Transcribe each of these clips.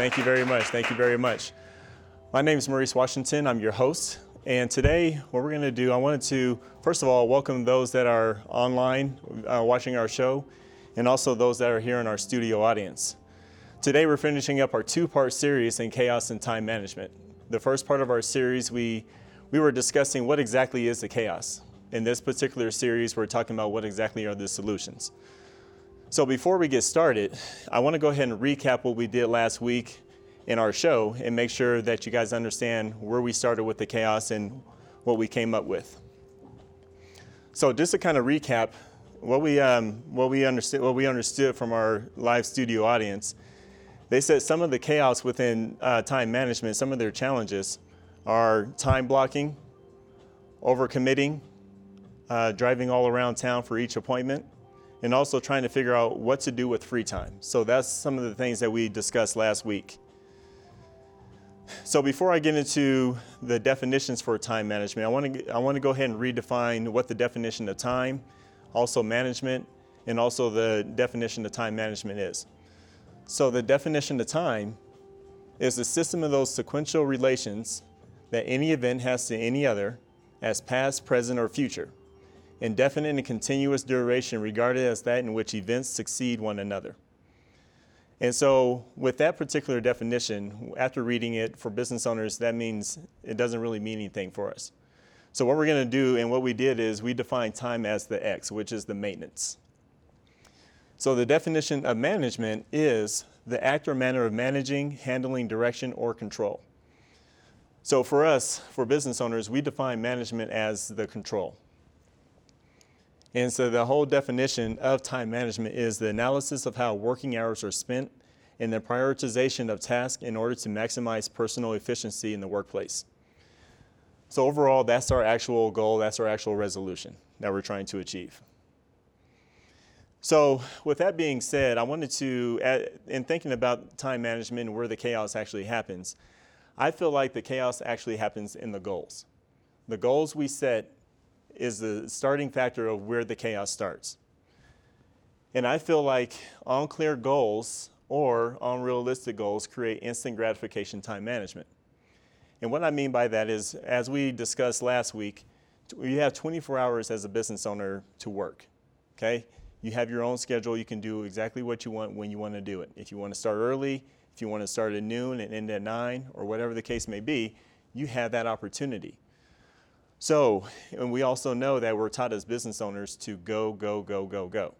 Thank you very much. Thank you very much. My name is Maurice Washington. I'm your host. And today, what we're going to do, I wanted to, first of all, welcome those that are online uh, watching our show, and also those that are here in our studio audience. Today, we're finishing up our two part series in chaos and time management. The first part of our series, we, we were discussing what exactly is the chaos. In this particular series, we're talking about what exactly are the solutions. So, before we get started, I want to go ahead and recap what we did last week in our show and make sure that you guys understand where we started with the chaos and what we came up with. So just to kind of recap, what we um, what we understood what we understood from our live studio audience, they said some of the chaos within uh, time management, some of their challenges, are time blocking, overcommitting, uh, driving all around town for each appointment, and also trying to figure out what to do with free time. So that's some of the things that we discussed last week. So before I get into the definitions for time management, I want to I want to go ahead and redefine what the definition of time, also management, and also the definition of time management is. So the definition of time is the system of those sequential relations that any event has to any other as past, present, or future, indefinite and continuous duration regarded as that in which events succeed one another. And so, with that particular definition, after reading it for business owners, that means it doesn't really mean anything for us. So, what we're going to do and what we did is we defined time as the X, which is the maintenance. So, the definition of management is the act or manner of managing, handling, direction, or control. So, for us, for business owners, we define management as the control. And so the whole definition of time management is the analysis of how working hours are spent and the prioritization of tasks in order to maximize personal efficiency in the workplace. So overall, that's our actual goal, that's our actual resolution that we're trying to achieve. So with that being said, I wanted to, in thinking about time management and where the chaos actually happens, I feel like the chaos actually happens in the goals. The goals we set is the starting factor of where the chaos starts. And I feel like unclear goals or unrealistic goals create instant gratification time management. And what I mean by that is, as we discussed last week, you have 24 hours as a business owner to work. Okay? You have your own schedule. You can do exactly what you want when you want to do it. If you want to start early, if you want to start at noon and end at 9, or whatever the case may be, you have that opportunity. So, and we also know that we're taught as business owners to go, go, go, go, go.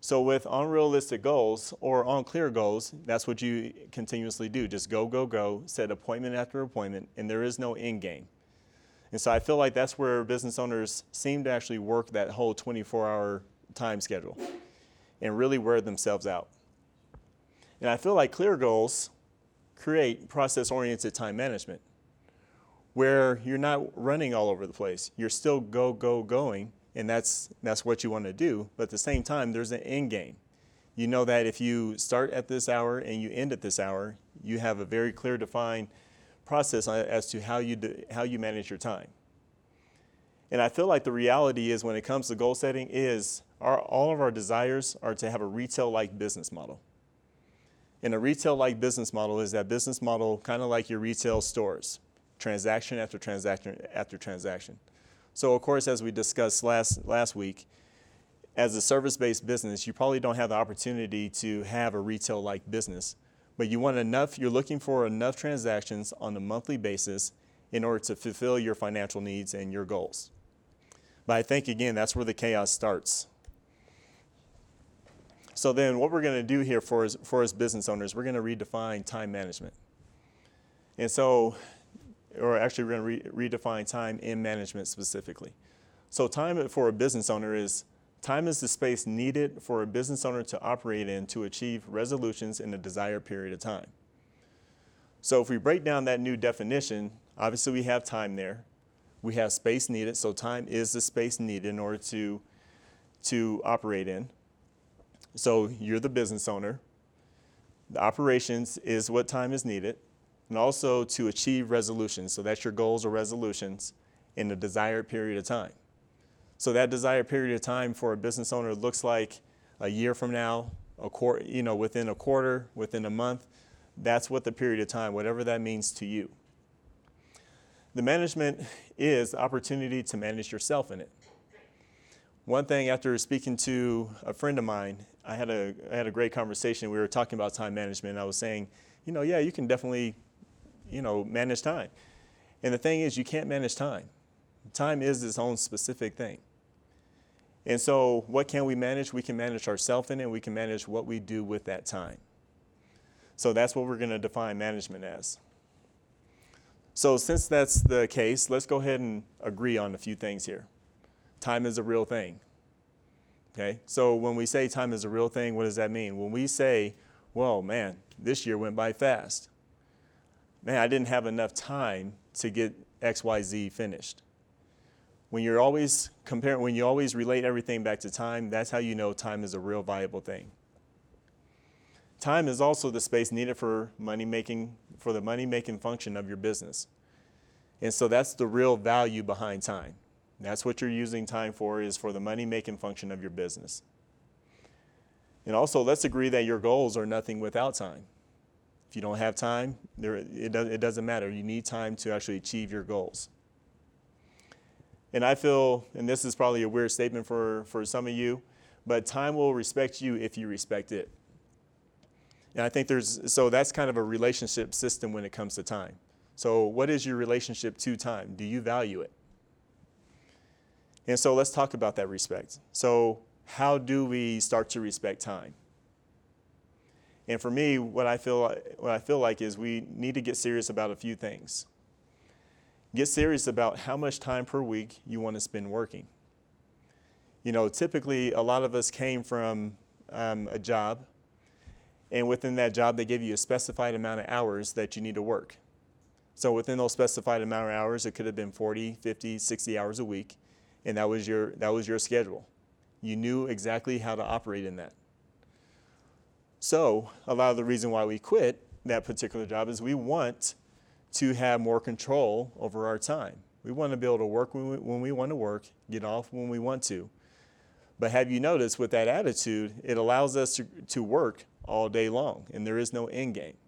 So, with unrealistic goals or unclear goals, that's what you continuously do. Just go, go, go, set appointment after appointment, and there is no end game. And so I feel like that's where business owners seem to actually work that whole 24 hour time schedule and really wear themselves out. And I feel like clear goals create process oriented time management where you're not running all over the place. You're still go, go, going, and that's, that's what you want to do. But at the same time, there's an end game. You know that if you start at this hour and you end at this hour, you have a very clear defined process as to how you, do, how you manage your time. And I feel like the reality is when it comes to goal setting is our, all of our desires are to have a retail-like business model. And a retail-like business model is that business model kind of like your retail stores transaction after transaction after transaction. So of course, as we discussed last, last week, as a service-based business, you probably don't have the opportunity to have a retail-like business, but you want enough, you're looking for enough transactions on a monthly basis in order to fulfill your financial needs and your goals. But I think, again, that's where the chaos starts. So then what we're going to do here for us, for us business owners, we're going to redefine time management. And so or actually we're going to re- redefine time in management specifically. So time for a business owner is time is the space needed for a business owner to operate in to achieve resolutions in a desired period of time. So if we break down that new definition, obviously we have time there. We have space needed, so time is the space needed in order to, to operate in. So you're the business owner. The operations is what time is needed and also to achieve resolutions. So that's your goals or resolutions in the desired period of time. So that desired period of time for a business owner looks like a year from now, a quarter, you know, within a quarter, within a month. That's what the period of time, whatever that means to you. The management is opportunity to manage yourself in it. One thing after speaking to a friend of mine, I had a, I had a great conversation. We were talking about time management. I was saying, you know, yeah, you can definitely, you know, manage time. And the thing is, you can't manage time. Time is its own specific thing. And so, what can we manage? We can manage ourselves in it, and we can manage what we do with that time. So, that's what we're going to define management as. So, since that's the case, let's go ahead and agree on a few things here. Time is a real thing. Okay, so when we say time is a real thing, what does that mean? When we say, well, man, this year went by fast. Man, I didn't have enough time to get XYZ finished. When you're always comparing, when you always relate everything back to time, that's how you know time is a real valuable thing. Time is also the space needed for money making, for the money making function of your business. And so that's the real value behind time. That's what you're using time for, is for the money making function of your business. And also, let's agree that your goals are nothing without time. You don't have time, there, it, does, it doesn't matter. You need time to actually achieve your goals. And I feel, and this is probably a weird statement for, for some of you, but time will respect you if you respect it. And I think there's, so that's kind of a relationship system when it comes to time. So, what is your relationship to time? Do you value it? And so, let's talk about that respect. So, how do we start to respect time? And for me, what I feel, what I feel like is we need to get serious about a few things. Get serious about how much time per week you want to spend working. You know, typically a lot of us came from um, a job, and within that job, they give you a specified amount of hours that you need to work. So within those specified amount of hours, it could have been 40, 50, 60 hours a week, and that was your, that was your schedule. You knew exactly how to operate in that. So, a lot of the reason why we quit that particular job is we want to have more control over our time. We want to be able to work when we, when we want to work, get off when we want to. But have you noticed with that attitude, it allows us to, to work all day long and there is no end game.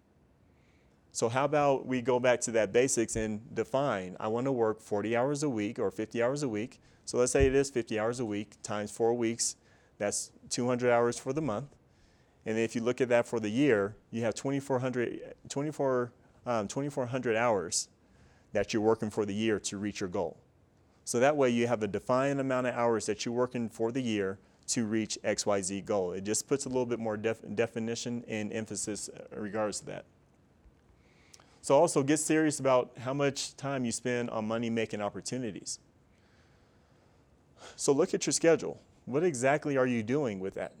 So, how about we go back to that basics and define I want to work 40 hours a week or 50 hours a week. So, let's say it is 50 hours a week times four weeks, that's 200 hours for the month. And if you look at that for the year, you have 2,400, 24 um, 2,400 hours that you're working for the year to reach your goal. So that way you have a defined amount of hours that you're working for the year to reach XYZ goal. It just puts a little bit more def- definition and emphasis in regards to that. So also get serious about how much time you spend on money making opportunities. So look at your schedule. What exactly are you doing with that?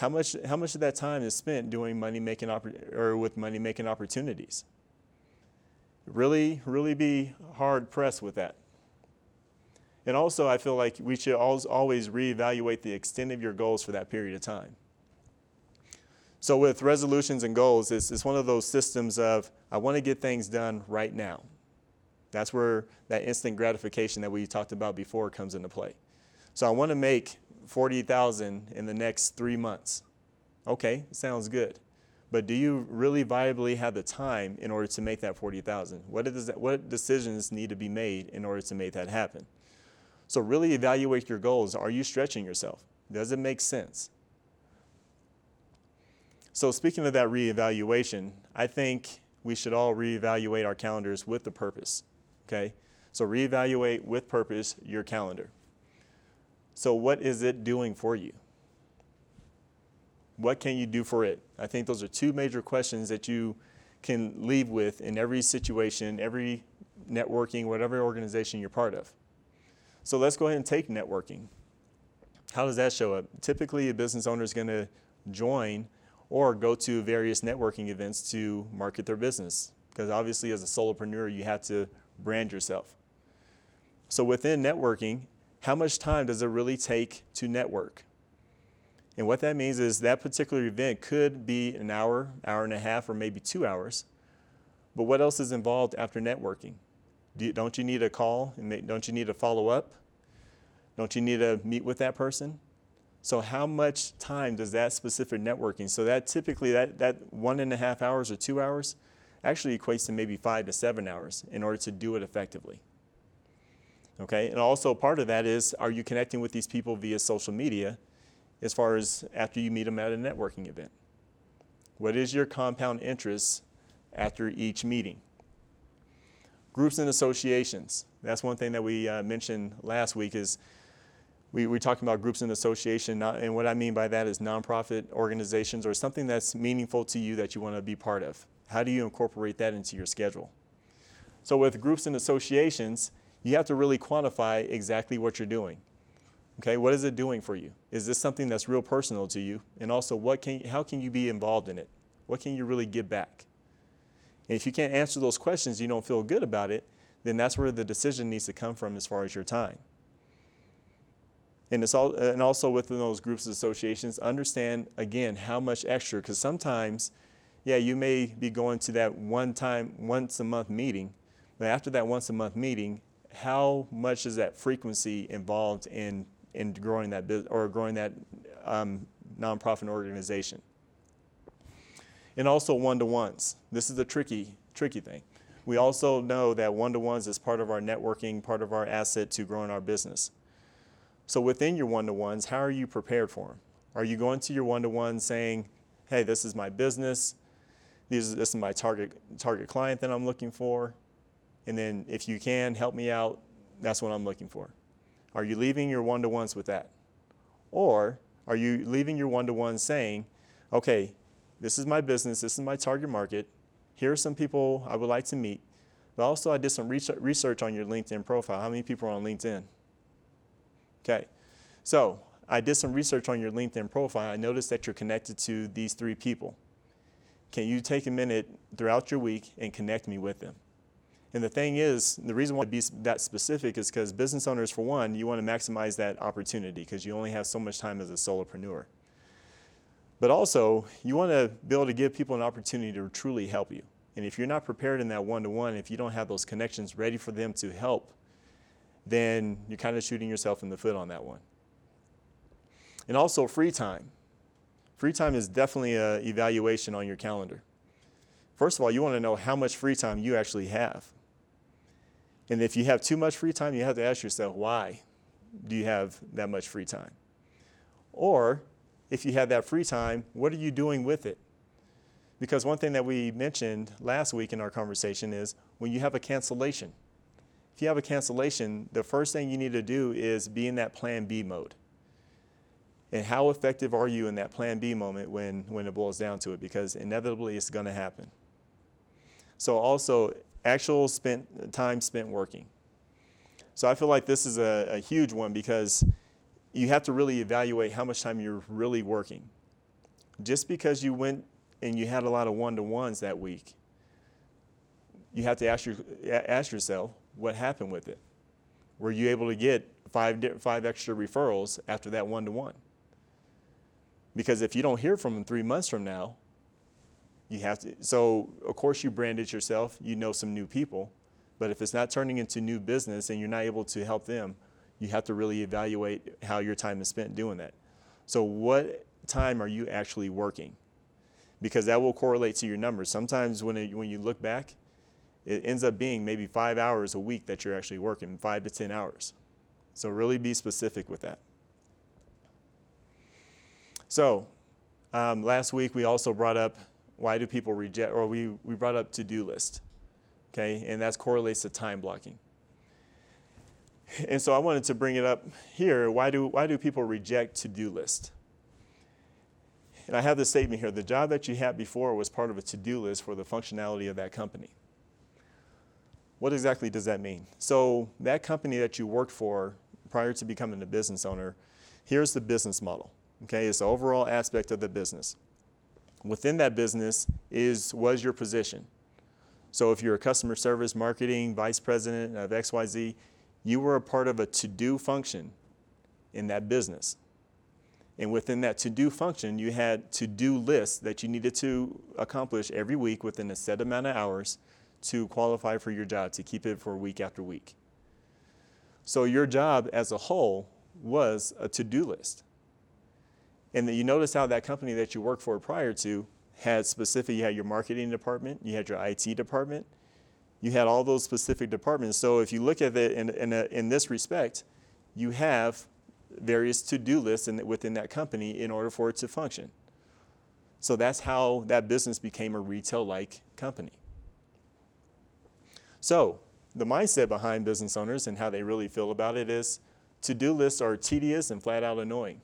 How much, how much of that time is spent doing money making or with money making opportunities? Really, really be hard pressed with that. And also, I feel like we should always always reevaluate the extent of your goals for that period of time. So, with resolutions and goals, it's, it's one of those systems of I want to get things done right now. That's where that instant gratification that we talked about before comes into play. So, I want to make 40,000 in the next three months. Okay, sounds good. But do you really viably have the time in order to make that 40,000? What, what decisions need to be made in order to make that happen? So really evaluate your goals. Are you stretching yourself? Does it make sense? So speaking of that reevaluation, I think we should all reevaluate our calendars with the purpose. Okay? So reevaluate with purpose your calendar. So, what is it doing for you? What can you do for it? I think those are two major questions that you can leave with in every situation, every networking, whatever organization you're part of. So, let's go ahead and take networking. How does that show up? Typically, a business owner is going to join or go to various networking events to market their business. Because obviously, as a solopreneur, you have to brand yourself. So, within networking, how much time does it really take to network? And what that means is that particular event could be an hour, hour and a half, or maybe two hours. But what else is involved after networking? Do you, don't you need a call? Don't you need a follow up? Don't you need to meet with that person? So how much time does that specific networking? So that typically that, that one and a half hours or two hours actually equates to maybe five to seven hours in order to do it effectively. Okay, and also part of that is are you connecting with these people via social media as far as after you meet them at a networking event? What is your compound interest after each meeting? Groups and associations. That's one thing that we uh, mentioned last week is we, we're talking about groups and association, not, and what I mean by that is nonprofit organizations or something that's meaningful to you that you want to be part of. How do you incorporate that into your schedule? So with groups and associations, you have to really quantify exactly what you're doing. Okay, what is it doing for you? Is this something that's real personal to you? And also, what can, how can you be involved in it? What can you really give back? And if you can't answer those questions, you don't feel good about it, then that's where the decision needs to come from as far as your time. And, it's all, and also within those groups and associations, understand again how much extra, because sometimes, yeah, you may be going to that one time, once a month meeting, but after that once a month meeting, how much is that frequency involved in, in growing that business or growing that um, nonprofit organization? And also one-to-ones. This is a tricky, tricky thing. We also know that one-to-ones is part of our networking, part of our asset to growing our business. So within your one-to-ones, how are you prepared for them? Are you going to your one-to-one saying, hey, this is my business, this is my target, target client that I'm looking for, and then if you can help me out, that's what I'm looking for. Are you leaving your one to ones with that? Or are you leaving your one to ones saying, okay, this is my business, this is my target market, here are some people I would like to meet, but also I did some research on your LinkedIn profile. How many people are on LinkedIn? Okay, so I did some research on your LinkedIn profile. I noticed that you're connected to these three people. Can you take a minute throughout your week and connect me with them? And the thing is, the reason why I be that specific is because business owners, for one, you want to maximize that opportunity because you only have so much time as a solopreneur. But also, you want to be able to give people an opportunity to truly help you. And if you're not prepared in that one to one, if you don't have those connections ready for them to help, then you're kind of shooting yourself in the foot on that one. And also, free time. Free time is definitely an evaluation on your calendar. First of all, you want to know how much free time you actually have. And if you have too much free time, you have to ask yourself, why do you have that much free time? Or if you have that free time, what are you doing with it? Because one thing that we mentioned last week in our conversation is when you have a cancellation. If you have a cancellation, the first thing you need to do is be in that plan B mode. And how effective are you in that plan B moment when, when it boils down to it? Because inevitably it's going to happen. So also actual spent time spent working. So I feel like this is a, a huge one because you have to really evaluate how much time you're really working. Just because you went and you had a lot of one-to-ones that week, you have to ask, your, ask yourself, what happened with it? Were you able to get five, five extra referrals after that one-to-one? Because if you don't hear from them three months from now, you have to, so of course you brand it yourself, you know some new people, but if it's not turning into new business and you're not able to help them, you have to really evaluate how your time is spent doing that. So what time are you actually working? Because that will correlate to your numbers. Sometimes when, it, when you look back, it ends up being maybe five hours a week that you're actually working, five to 10 hours. So really be specific with that. So um, last week we also brought up why do people reject, or we, we brought up to-do list, okay? And that correlates to time blocking. And so I wanted to bring it up here. Why do, why do people reject to-do list? And I have this statement here. The job that you had before was part of a to-do list for the functionality of that company. What exactly does that mean? So that company that you worked for prior to becoming a business owner, here's the business model. Okay, it's the overall aspect of the business within that business is was your position. So if you're a customer service marketing vice president of XYZ, you were a part of a to-do function in that business. And within that to-do function, you had to-do lists that you needed to accomplish every week within a set amount of hours to qualify for your job, to keep it for week after week. So your job as a whole was a to-do list. And you notice how that company that you worked for prior to had specific, you had your marketing department, you had your IT department, you had all those specific departments. So if you look at it in, in, a, in this respect, you have various to-do lists in, within that company in order for it to function. So that's how that business became a retail-like company. So the mindset behind business owners and how they really feel about it is to-do lists are tedious and flat out annoying.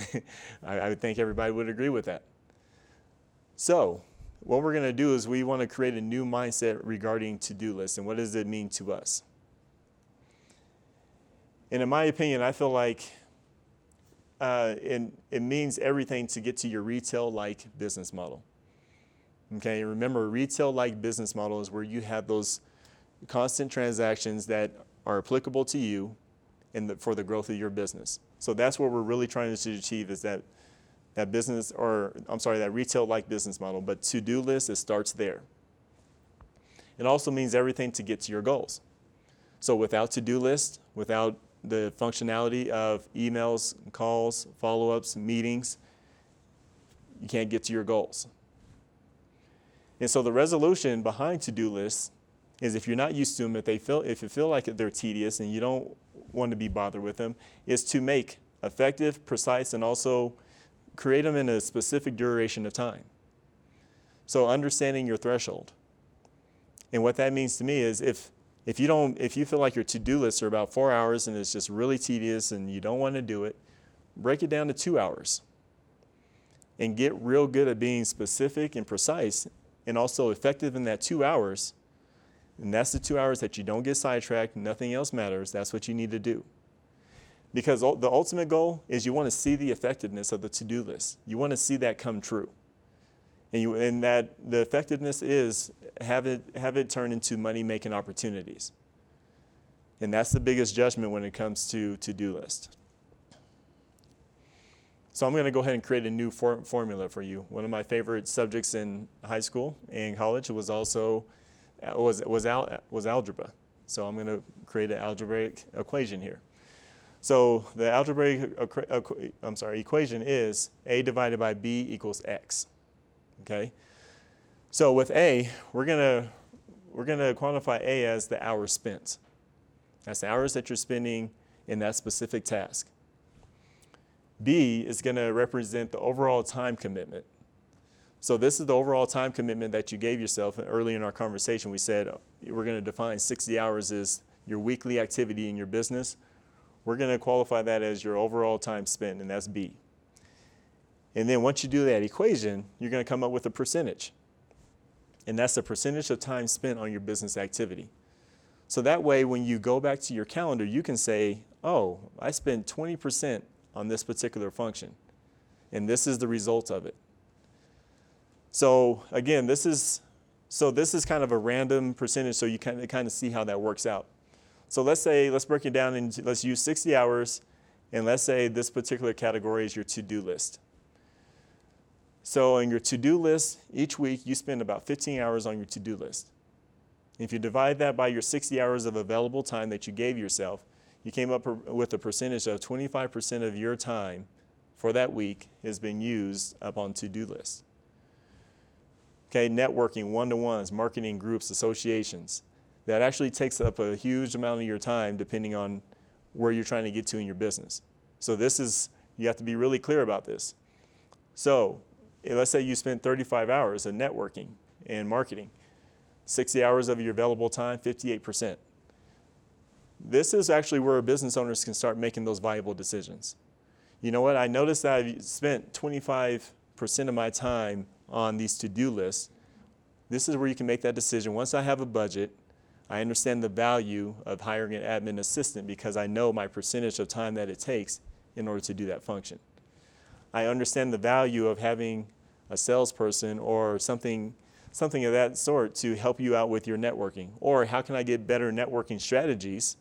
I, I would think everybody would agree with that. So what we're going to do is we want to create a new mindset regarding to-do lists and what does it mean to us. And in my opinion, I feel like uh, it, it means everything to get to your retail-like business model. Okay, remember, retail-like business model is where you have those constant transactions that are applicable to you and for the growth of your business. So that's what we're really trying to achieve is that that business, or I'm sorry, that retail-like business model. But to-do list, it starts there. It also means everything to get to your goals. So without to-do list, without the functionality of emails, calls, follow-ups, meetings, you can't get to your goals. And so the resolution behind to-do lists is if you're not used to them, if they feel if you feel like they're tedious and you don't want to be bothered with them, is to make effective, precise, and also create them in a specific duration of time. So understanding your threshold. And what that means to me is if if you don't if you feel like your to-do lists are about four hours and it's just really tedious and you don't want to do it, break it down to two hours. And get real good at being specific and precise and also effective in that two hours. And that's the two hours that you don't get sidetracked, nothing else matters. That's what you need to do. Because the ultimate goal is you want to see the effectiveness of the to do list. You want to see that come true. And, you, and that the effectiveness is have it, have it turn into money making opportunities. And that's the biggest judgment when it comes to to do list. So I'm going to go ahead and create a new for- formula for you. One of my favorite subjects in high school and college was also Uh, was was, al- uh, was algebra. So I'm going to create an algebraic equation here. So the algebraic I'm sorry, equation is a divided by b equals x. Okay? So with a, we're to we're going to quantify a as the hours spent. That's the hours that you're spending in that specific task. B is going to represent the overall time commitment. So this is the overall time commitment that you gave yourself. Early in our conversation, we said uh, we're going to define 60 hours as your weekly activity in your business we're going to qualify that as your overall time spent, and that's B. And then once you do that equation, you're going to come up with a percentage. And that's the percentage of time spent on your business activity. So that way, when you go back to your calendar, you can say, oh, I spent 20% on this particular function. And this is the result of it. So again, this is so this is kind of a random percentage, so you kind of kind of see how that works out. So let's say, let's break it down and let's use 60 hours, and let's say this particular category is your to-do list. So in your to-do list, each week you spend about 15 hours on your to-do list. If you divide that by your 60 hours of available time that you gave yourself, you came up with a percentage of 25% of your time for that week has been used up on to-do lists. Okay, networking, one-to-ones, marketing groups, associations that actually takes up a huge amount of your time depending on where you're trying to get to in your business. So this is, you have to be really clear about this. So eh, let's say you spend 35 hours of networking and marketing, 60 hours of your available time, 58%. This is actually where business owners can start making those viable decisions. You know what? I noticed that I've spent 25% of my time on these to do lists. This is where you can make that decision. Once I have a budget, I understand the value of hiring an admin assistant because I know my percentage of time that it takes in order to do that function. I understand the value of having a salesperson or something, something of that sort to help you out with your networking. Or how can I get better networking strategies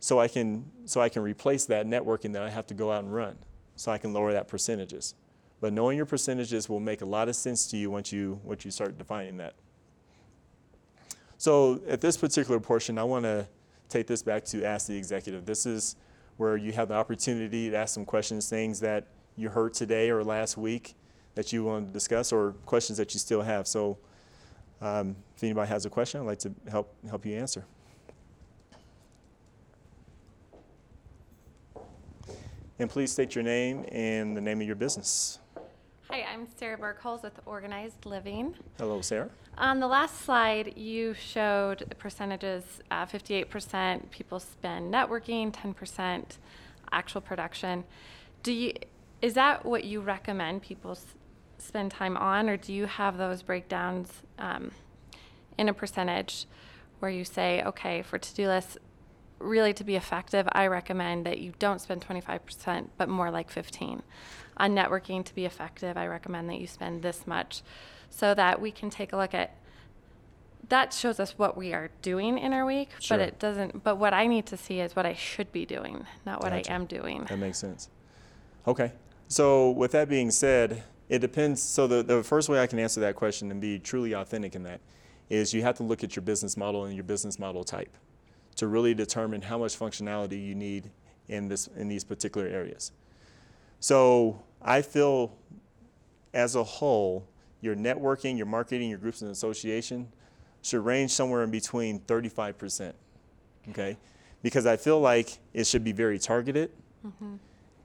so I can, so I can replace that networking that I have to go out and run so I can lower that percentages. But knowing your percentages will make a lot of sense to you once you, once you start defining that. So at this particular portion, I want to take this back to Ask the Executive. This is where you have the opportunity to ask some questions, things that you heard today or last week that you want to discuss or questions that you still have. So um, if anybody has a question, I'd like to help, help you answer. And please state your name and the name of your business. Hi, I'm Sarah Burkholz with Organized Living. Hello, Sarah. On the last slide, you showed percentages uh, 58% people spend networking, 10% actual production. Do you, is that what you recommend people s- spend time on, or do you have those breakdowns um, in a percentage where you say, okay, for to do lists, really to be effective, I recommend that you don't spend 25%, but more like 15. On networking to be effective, I recommend that you spend this much so that we can take a look at that shows us what we are doing in our week, Sure. but it doesn't but what I need to see is what I should be doing, not what Gotcha. I am doing. That makes sense. Okay. So with that being said, it depends. So the, the first way I can answer that question and be truly authentic in that is you have to look at your business model and your business model type to really determine how much functionality you need in this in these particular areas. So I feel as a whole, your networking, your marketing, your groups and association should range somewhere in between 35%. Okay? Because I feel like it should be very targeted mm-hmm.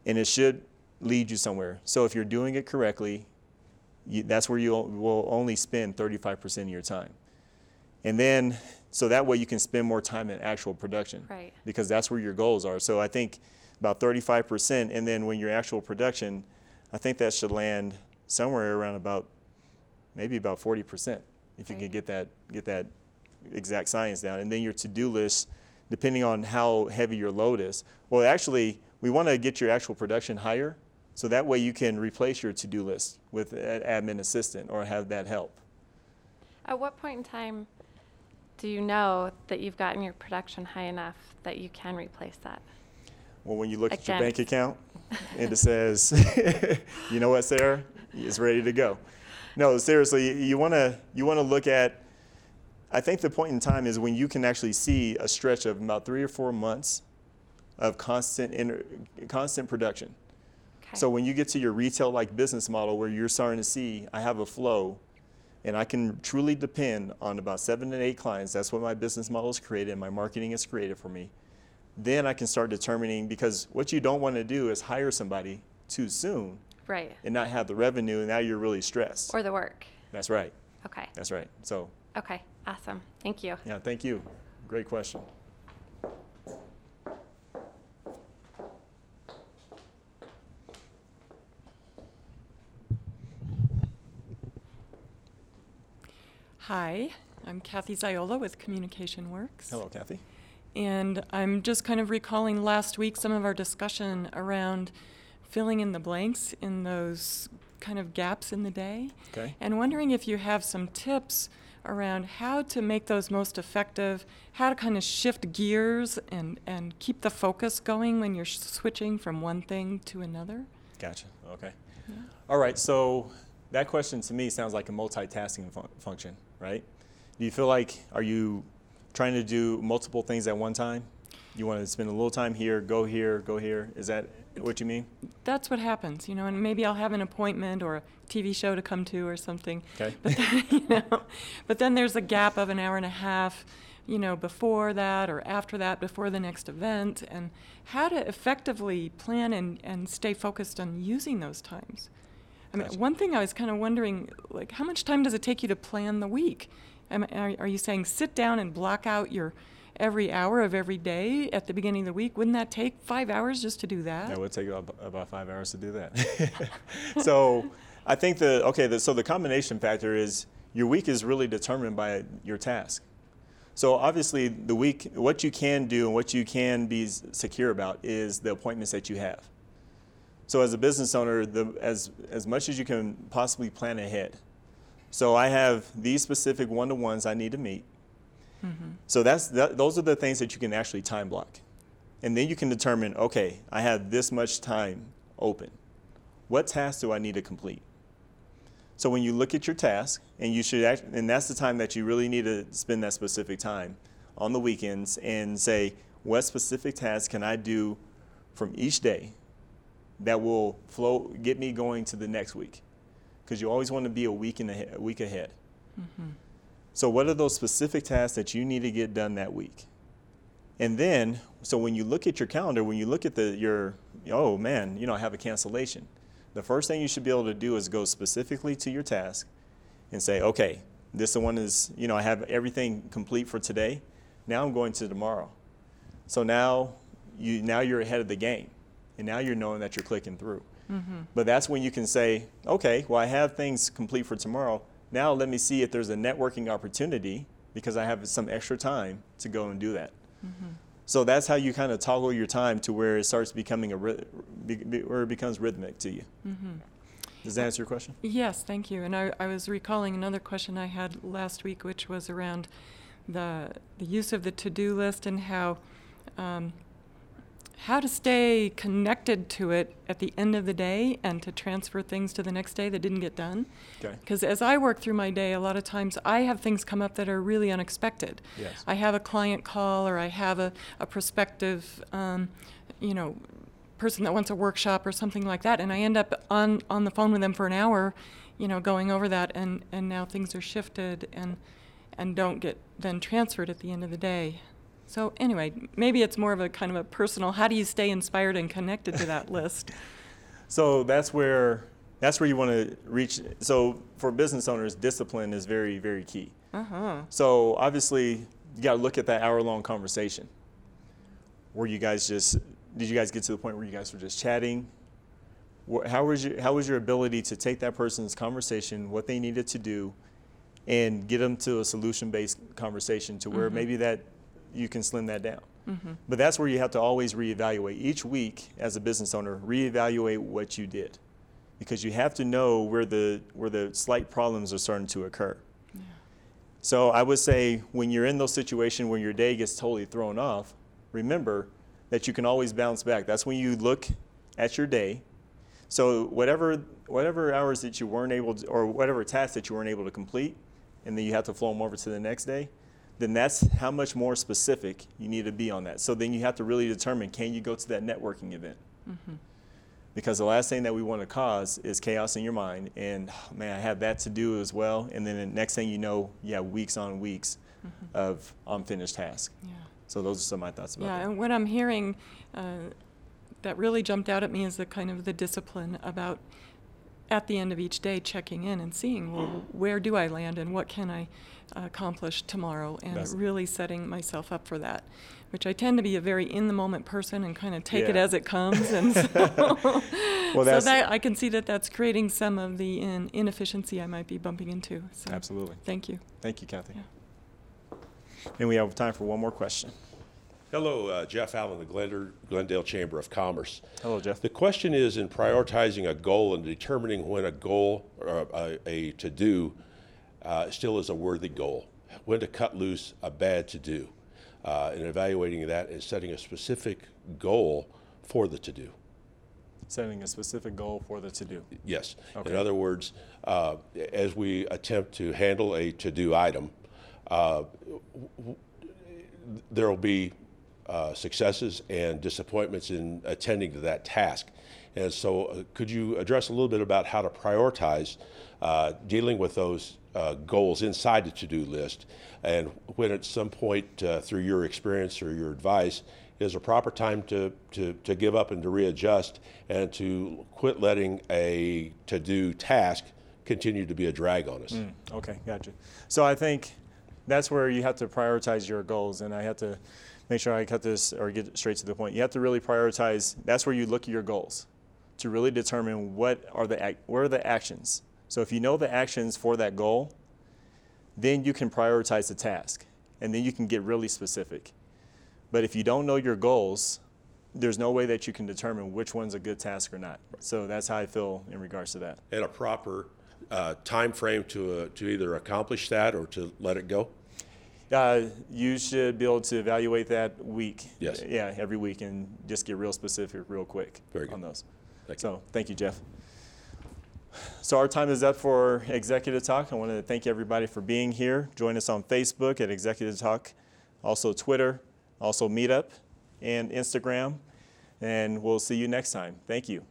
and it should lead you somewhere. So if you're doing it correctly, you, that's where you will only spend 35% of your time. And then, so that way you can spend more time in actual production. Right. Because that's where your goals are. So I think about 35%. And then when your actual production, I think that should land somewhere around about maybe about 40% if you Right. can get that, get that exact science down. And then your to-do list, depending on how heavy your load is. Well, actually, we want to get your actual production higher, so that way you can replace your to-do list with an admin assistant or have that help. At what point in time do you know that you've gotten your production high enough that you can replace that? Well, when you look at your bank account and it says, you know what, Sarah, it's ready to go. No, seriously, you- want to you want to look at. I think the point in time is when you can actually see a stretch of about three or four months of constant inter, constant production. Okay. So when you get to your retail-like business model where you're starting to see, I have a flow, and I can truly depend on about seven to eight clients. That's what my business model is created, and my marketing is created for me. Then I can start determining because what you don't want to do is hire somebody too soon right. and not have the revenue, and now you're really stressed. Or the work. That's right. Okay. That's right. So Okay. Awesome. Thank you. yeah, thank you. Great question. Hi, I'm Kathy Ziola with Communication Works. Hello, Kathy. And I'm just kind of recalling last week some of our discussion around filling in the blanks in those kind of gaps in the day. Okay. And wondering if you have some tips around how to make those most effective, how to kind of shift gears and, and keep the focus going when you're switching from one thing to another. Gotcha. Okay. All right. So that question to me sounds like a multitasking fun- function, right? Do you feel like are you trying to do multiple things at one time? You want to spend a little time here, go here, go here. Is that what you mean? That's what happens, you know, and maybe I'll have an appointment or a TV show to come to or something. Okay. But then, you know, but then there's a gap of an hour and a half, you know, before that or after that, before the next event, and how to effectively plan and, and stay focused on using those times. I mean, one thing I was kind of wondering, like, how much time does it take you to plan the week? Am, are, are you saying sit down and block out your every hour of every day at the beginning of the week? Wouldn't that take five hours just to do that? That would take about, five hours to do that. so I think the okay. The, so the combination factor is your week is really determined by your task. So obviously, the week, what you can do and what you can be secure about is the appointments that you have. So as a business owner, the, as as much as you can possibly plan ahead. So I have these specific one-to-ones I need to meet. Mm-hmm. So that's that, those are the things that you can actually time block. And then you can determine, okay, I have this much time open. What tasks do I need to complete? So when you look at your task, and you should, act, and that's the time that you really need to spend that specific time on the weekends and say, what specific tasks can I do from each day that will flow get me going to the next week. Because you always want to be a week in a, a week ahead. Mm-hmm. So what are those specific tasks that you need to get done that week? And then so when you look at your calendar when you look at the your oh man you know i have a cancellation. The first thing you should be able to do is go specifically to your task and say okay this one is you know i have everything complete for today. Now i'm going to tomorrow. So now you now you're ahead of the game, and now you're knowing that you're clicking through. Mm-hmm. But that's when you can say, okay, well I have things complete for tomorrow. Now let me see if there's a networking opportunity because I have some extra time to go and do that. Mm-hmm. So that's how you kind of toggle your time to where it starts becoming a rhy- be, be, where it becomes rhythmic to you. Mm-hmm. Does that answer your question? Yes, thank you. And I, I was recalling another question I had last week, which was around the, the use of the to-do list and how, um, how to stay connected to it at the end of the day and to transfer things to the next day that didn't get done. Okay. Because as I work through my day, a lot of times I have things come up that are really unexpected. Yes. I have a client call or I have a, a prospective, um, you know, person that wants a workshop or something like that, and I end up on, on the phone with them for an hour, you know, going over that, and, and now things are shifted and, and don't get then transferred at the end of the day. So anyway, maybe it's more of a kind of a personal, how do you stay inspired and connected to that list? So that's where that's where you want to reach. So for business owners, discipline is very very key. Uh-huh. So obviously, you got to look at that hour-long conversation. Were you guys just? Did you guys get to the point where you guys were just chatting? How was your How was your ability to take that person's conversation, what they needed to do, and get them to a solution-based conversation to where maybe that you can slim that down. Mm-hmm. But that's where you have to always reevaluate each week as a business owner. Reevaluate what you did, because you have to know where the where the slight problems are starting to occur. So I would say when you're in those situations where your day gets totally thrown off, remember that you can always bounce back. That's when you look at your day. So whatever whatever hours that you weren't able to, or whatever tasks that you weren't able to complete, and then you have to flow them over to the next day, then that's how much more specific you need to be on that. So then you have to really determine can you go to that networking event? Because the last thing that we want to cause is chaos in your mind, and "Oh, man, I have that to do as well. And then the next thing you know, you have weeks on weeks of unfinished tasks. Yeah. So those are some of my thoughts about it. Yeah, that. and what I'm hearing uh, that really jumped out at me is the kind of the discipline about at the end of each day checking in and seeing well mm-hmm. where do I land and what can I accomplish tomorrow and That's- really setting myself up for that. Which I tend to be a very in the moment person and kind of take it as it comes, and so, Well, so that I can see that that's creating some of the in, inefficiency I might be bumping into. So, absolutely. Thank you. Thank you, Kathy. Yeah. And we have time for one more question. Hello, uh, Jeff Allen, the Glendale, Glendale Chamber of Commerce. Hello, Jeff. The question is in prioritizing a goal and determining when a goal or a, a to do uh, still is a worthy goal, when to cut loose a bad to do, uh, and evaluating that and setting a specific goal for the to do. Setting a specific goal for the to do. Yes. Okay. In other words, uh, as we attempt to handle a to do item, uh, there will be uh, successes and disappointments in attending to that task. And so, uh, could you address a little bit about how to prioritize uh, dealing with those uh, goals inside the to do list? And when at some point, uh, through your experience or your advice, is a proper time to, to, to give up and to readjust and to quit letting a to do task continue to be a drag on us? Mm, okay, gotcha. So I think that's where you have to prioritize your goals, and I have to make sure I cut this or get straight to the point. You have to really prioritize. That's where you look at your goals to really determine what are the what are the actions. So if you know the actions for that goal, then you can prioritize the task, and then you can get really specific. But if you don't know your goals, there's no way that you can determine which one's a good task or not. So that's how I feel in regards to that. And a proper uh, time frame to, uh, to either accomplish that or to let it go? Uh, you should be able to evaluate that week. Yes. Yeah, every week and just get real specific real quick Very good. on those. Thank you. so thank you, Jeff. So our time is up for Executive Talk. I want to thank everybody for being here. Join us on Facebook at Executive Talk, also Twitter, also Meetup, and Instagram. And we'll see you next time. Thank you.